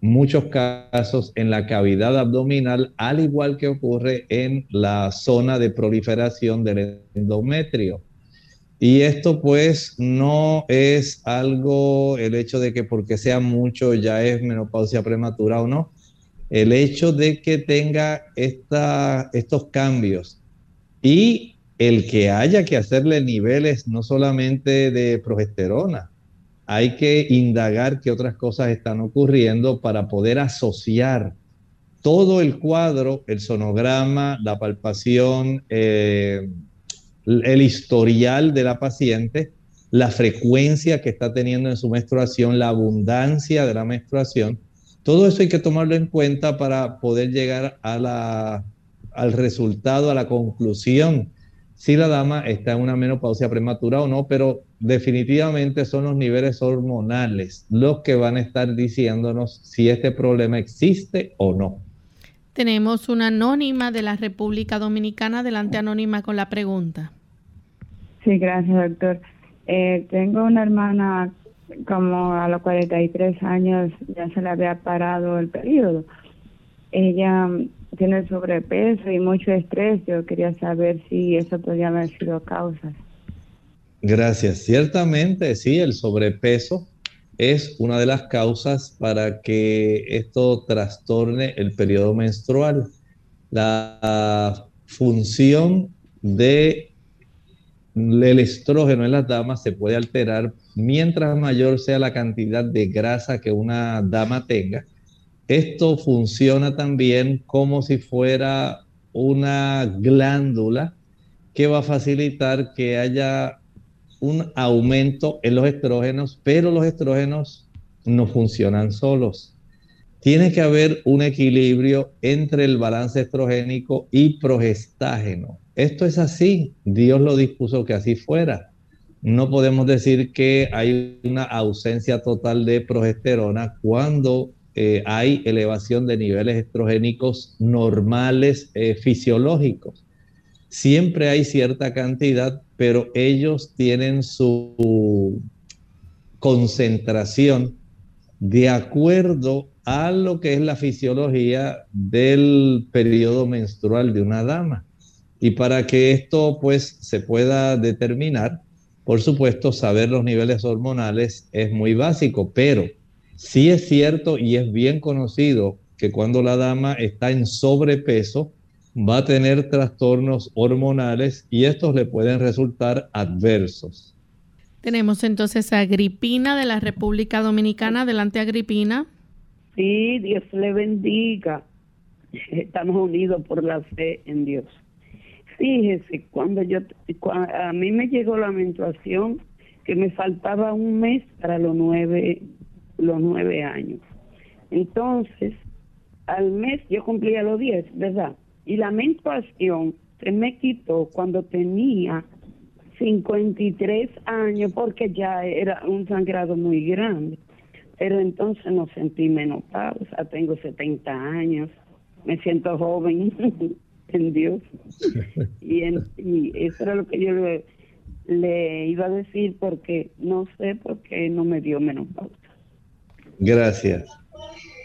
muchos casos en la cavidad abdominal, al igual que ocurre en la zona de proliferación del endometrio. Y esto pues no es algo, el hecho de que porque sea mucho ya es menopausia prematura o no, el hecho de que tenga esta, estos cambios y el que haya que hacerle niveles no solamente de progesterona, hay que indagar qué otras cosas están ocurriendo para poder asociar todo el cuadro, el sonograma, la palpación, eh, el historial de la paciente, la frecuencia que está teniendo en su menstruación, la abundancia de la menstruación, todo eso hay que tomarlo en cuenta para poder llegar a al resultado, a la conclusión, si la dama está en una menopausia prematura o no, pero definitivamente son los niveles hormonales los que van a estar diciéndonos si este problema existe o no. Tenemos una anónima de la República Dominicana. Adelante, anónima, con la pregunta. Sí, gracias, doctor. Eh, tengo una hermana como a los 43 años ya se le había parado el periodo. Ella tiene sobrepeso y mucho estrés. Yo quería saber si eso podría haber sido causa. Gracias. Ciertamente, sí, el sobrepeso es una de las causas para que esto trastorne el periodo menstrual. La función de el estrógeno en las damas se puede alterar mientras mayor sea la cantidad de grasa que una dama tenga. Esto funciona también como si fuera una glándula que va a facilitar que haya un aumento en los estrógenos, pero los estrógenos no funcionan solos. Tiene que haber un equilibrio entre el balance estrogénico y progestágeno. Esto es así, Dios lo dispuso que así fuera. No podemos decir que hay una ausencia total de progesterona cuando eh, hay elevación de niveles estrogénicos normales eh, fisiológicos. Siempre hay cierta cantidad, pero ellos tienen su concentración de acuerdo a lo que es la fisiología del periodo menstrual de una dama. Y para que esto pues se pueda determinar, por supuesto, saber los niveles hormonales es muy básico, pero sí es cierto y es bien conocido que cuando la dama está en sobrepeso, va a tener trastornos hormonales y estos le pueden resultar adversos. Tenemos entonces a Agripina de la República Dominicana. Adelante, Agripina. Sí, Dios le bendiga. Estamos unidos por la fe en Dios. Fíjese, cuando yo, a mí me llegó la menstruación que me faltaba un mes para los nueve, los nueve años. Entonces, al mes yo cumplía los diez, ¿verdad? Y la menstruación se me quitó cuando tenía 53 años porque ya era un sangrado muy grande. Pero entonces no sentí menopausa, tengo 70 años, me siento joven. en Dios. y, y eso era lo que yo le, iba a decir porque no sé por qué no me dio menopausa. Gracias.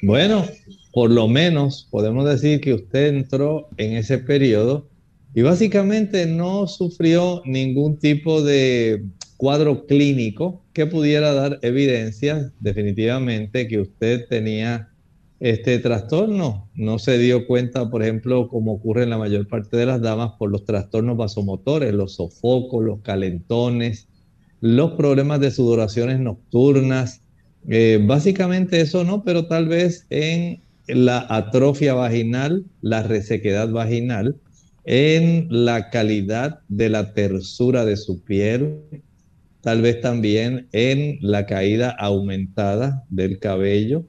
Bueno, por lo menos podemos decir que usted entró en ese periodo y básicamente no sufrió ningún tipo de cuadro clínico que pudiera dar evidencia definitivamente que usted tenía este trastorno. No se dio cuenta, por ejemplo, como ocurre en la mayor parte de las damas, por los trastornos vasomotores, los sofocos, los calentones, los problemas de sudoraciones nocturnas. Eh, básicamente eso no, pero tal vez en la atrofia vaginal, la resequedad vaginal, en la calidad de la tersura de su piel, tal vez también en la caída aumentada del cabello,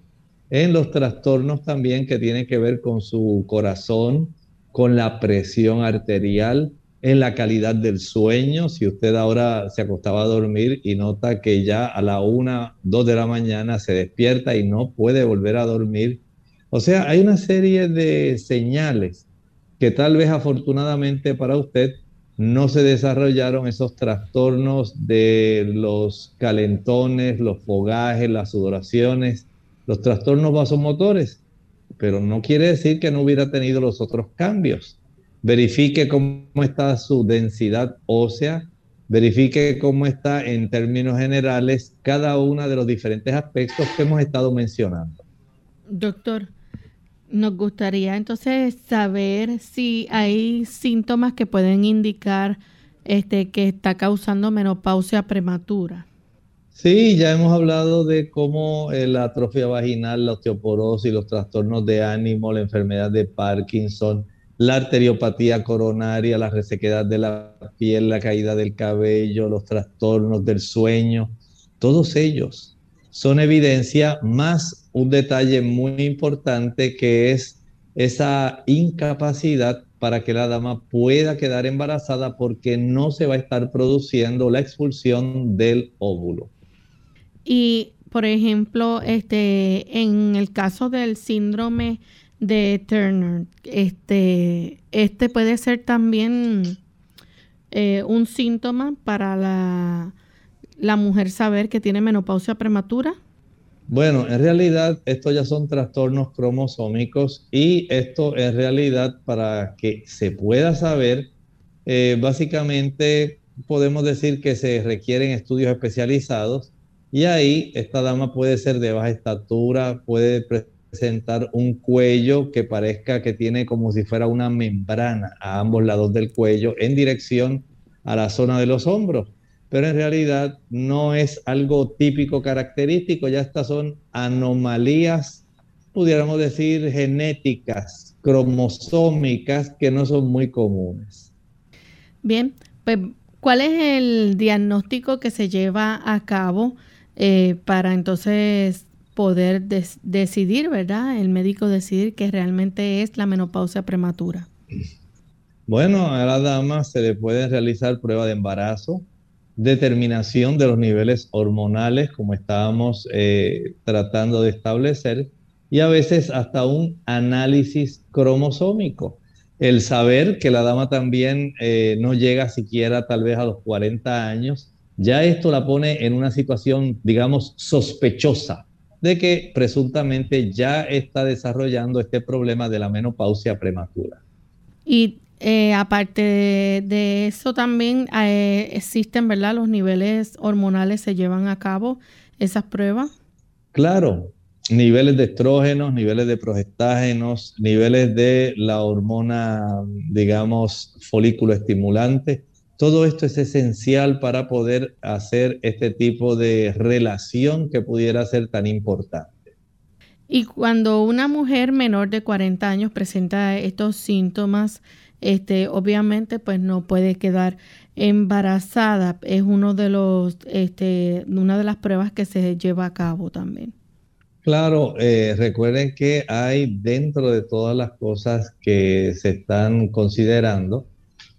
en los trastornos también que tienen que ver con su corazón, con la presión arterial, en la calidad del sueño. Si usted ahora se acostaba a dormir y nota que ya a la una, dos de la mañana se despierta y no puede volver a dormir. O sea, hay una serie de señales que tal vez afortunadamente para usted no se desarrollaron esos trastornos de los calentones, los fogajes, las sudoraciones, los trastornos vasomotores, pero no quiere decir que no hubiera tenido los otros cambios. Verifique cómo está su densidad ósea, verifique cómo está en términos generales cada uno de los diferentes aspectos que hemos estado mencionando. Doctor, nos gustaría entonces saber si hay síntomas que pueden indicar este, que está causando menopausia prematura. Sí, ya hemos hablado de cómo eh, la atrofia vaginal, la osteoporosis, los trastornos de ánimo, la enfermedad de Parkinson, la arteriopatía coronaria, la resequedad de la piel, la caída del cabello, los trastornos del sueño, todos ellos son evidencia más un detalle muy importante que es esa incapacidad para que la dama pueda quedar embarazada porque no se va a estar produciendo la expulsión del óvulo. Y, por ejemplo, este, en el caso del síndrome de Turner, este, este puede ser también eh, un síntoma para la, la mujer saber que tiene menopausia prematura. Bueno, en realidad estos ya son trastornos cromosómicos y esto en realidad para que se pueda saber, eh, básicamente podemos decir que se requieren estudios especializados y ahí esta dama puede ser de baja estatura, puede presentar un cuello que parezca que tiene como si fuera una membrana a ambos lados del cuello en dirección a la zona de los hombros pero en realidad no es algo típico característico, ya estas son anomalías, pudiéramos decir, genéticas, cromosómicas, que no son muy comunes. Bien, pues, ¿cuál es el diagnóstico que se lleva a cabo eh, para entonces poder decidir, ¿verdad? El médico decidir que realmente es la menopausia prematura. Bueno, a la dama se le puede realizar prueba de embarazo, determinación de los niveles hormonales, como estábamos eh, tratando de establecer, y a veces hasta un análisis cromosómico. El saber que la dama también eh, no llega siquiera tal vez a los 40 años, ya esto la pone en una situación, digamos, sospechosa de que presuntamente ya está desarrollando este problema de la menopausia prematura. Y eh, aparte de, eso también eh, existen, ¿verdad? Los niveles hormonales se llevan a cabo esas pruebas. Claro, niveles de estrógenos, niveles de progestágenos, niveles de la hormona, digamos, folículo estimulante. Todo esto es esencial para poder hacer este tipo de relación que pudiera ser tan importante. Y cuando una mujer menor de 40 años presenta estos síntomas, este, obviamente pues no puede quedar embarazada. Es uno de los, este, una de las pruebas que se lleva a cabo también. Claro, eh, recuerden que hay dentro de todas las cosas que se están considerando,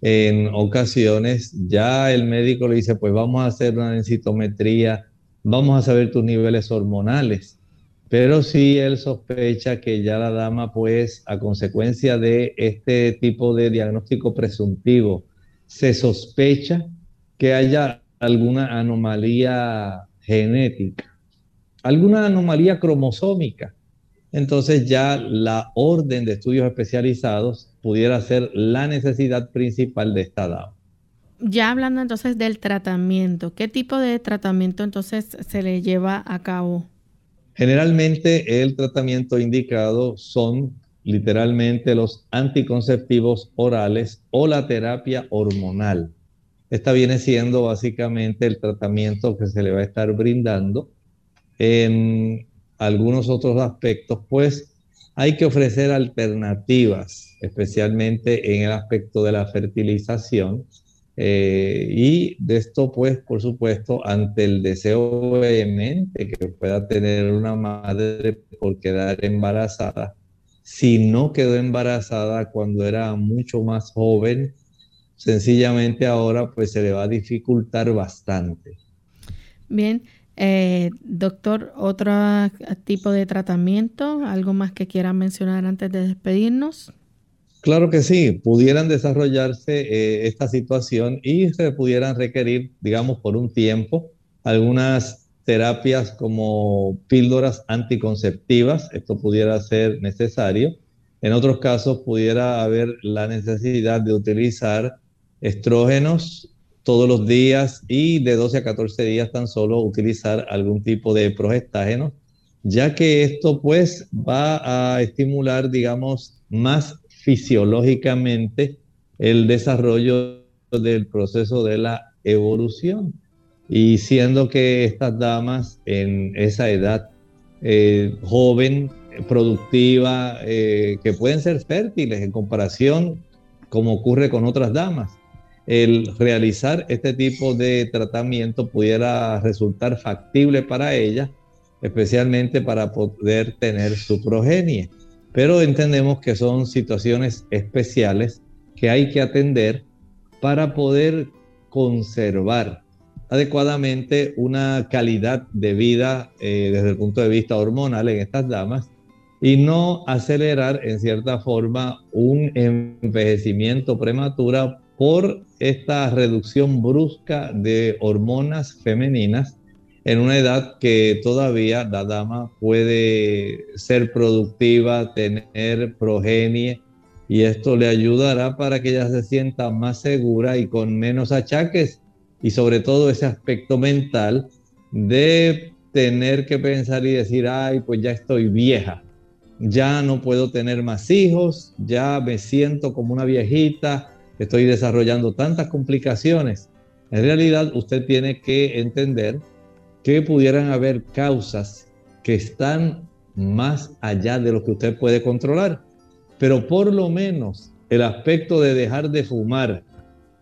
en ocasiones ya el médico le dice, pues vamos a hacer una densitometría, vamos a saber tus niveles hormonales pero sí él sospecha que ya la dama, pues, a consecuencia de este tipo de diagnóstico presuntivo, se sospecha que haya alguna anomalía genética, alguna anomalía cromosómica. Entonces ya la orden de estudios especializados pudiera ser la necesidad principal de esta dama. Ya hablando entonces del tratamiento, ¿qué tipo de tratamiento entonces se le lleva a cabo? Generalmente el tratamiento indicado son literalmente los anticonceptivos orales o la terapia hormonal. Esta viene siendo básicamente el tratamiento que se le va a estar brindando. En algunos otros aspectos, pues hay que ofrecer alternativas, especialmente en el aspecto de la fertilización, eh, y de esto, pues, por supuesto, ante el deseo vehemente que pueda tener una madre por quedar embarazada, si no quedó embarazada cuando era mucho más joven, sencillamente ahora pues se le va a dificultar bastante. Bien, eh, doctor, otro tipo de tratamiento, algo más que quiera mencionar antes de despedirnos. Claro que sí, pudieran desarrollarse eh, esta situación y se pudieran requerir, digamos, por un tiempo, algunas terapias como píldoras anticonceptivas, esto pudiera ser necesario. En otros casos pudiera haber la necesidad de utilizar estrógenos todos los días y de 12 a 14 días tan solo utilizar algún tipo de progestágeno, ya que esto pues va a estimular, digamos, más fisiológicamente el desarrollo del proceso de la evolución. Y siendo que estas damas en esa edad eh, joven, productiva, eh, que pueden ser fértiles en comparación como ocurre con otras damas, el realizar este tipo de tratamiento pudiera resultar factible para ellas, especialmente para poder tener su progenie. Pero entendemos que son situaciones especiales que hay que atender para poder conservar adecuadamente una calidad de vida eh, desde el punto de vista hormonal en estas damas y no acelerar en cierta forma un envejecimiento prematuro por esta reducción brusca de hormonas femeninas en una edad que todavía la dama puede ser productiva, tener progenie, y esto le ayudará para que ella se sienta más segura y con menos achaques y sobre todo ese aspecto mental de tener que pensar y decir, ay, pues ya estoy vieja, ya no puedo tener más hijos, ya me siento como una viejita, estoy desarrollando tantas complicaciones. En realidad usted tiene que entender que pudieran haber causas que están más allá de lo que usted puede controlar. Pero por lo menos el aspecto de dejar de fumar,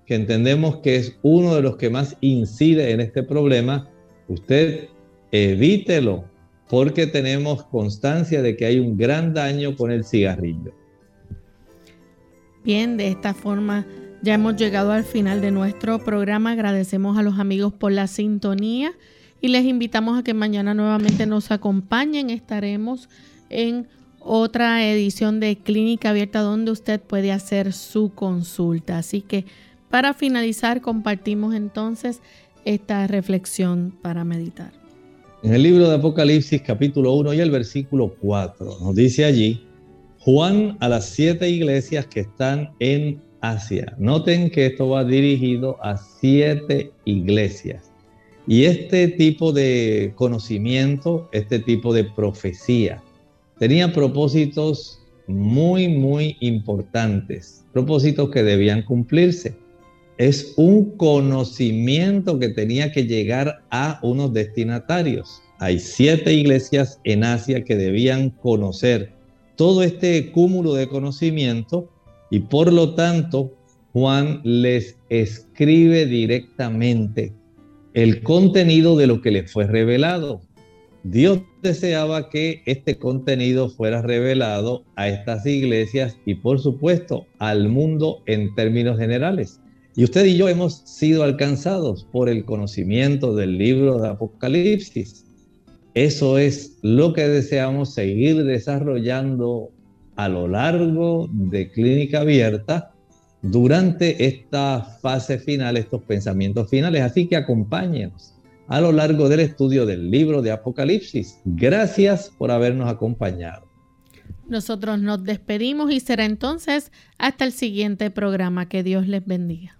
que entendemos que es uno de los que más incide en este problema, usted evítelo, porque tenemos constancia de que hay un gran daño con el cigarrillo. Bien, de esta forma ya hemos llegado al final de nuestro programa. Agradecemos a los amigos por la sintonía y les invitamos a que mañana nuevamente nos acompañen. Estaremos en otra edición de Clínica Abierta donde usted puede hacer su consulta. Así que para finalizar compartimos entonces esta reflexión para meditar. En el libro de Apocalipsis capítulo 1 y el versículo 4 nos dice allí, Juan a las siete iglesias que están en Asia. Noten que esto va dirigido a siete iglesias. Y este tipo de conocimiento, este tipo de profecía, tenía propósitos muy, muy importantes, propósitos que debían cumplirse. Es un conocimiento que tenía que llegar a unos destinatarios. Hay siete iglesias en Asia que debían conocer todo este cúmulo de conocimiento y por lo tanto Juan les escribe directamente el contenido de lo que les fue revelado. Dios deseaba que este contenido fuera revelado a estas iglesias y por supuesto al mundo en términos generales. Y usted y yo hemos sido alcanzados por el conocimiento del libro de Apocalipsis. Eso es lo que deseamos seguir desarrollando a lo largo de Clínica Abierta durante esta fase final, estos pensamientos finales. Así que acompáñenos a lo largo del estudio del libro de Apocalipsis. Gracias por habernos acompañado. Nosotros nos despedimos y será entonces hasta el siguiente programa. Que Dios les bendiga.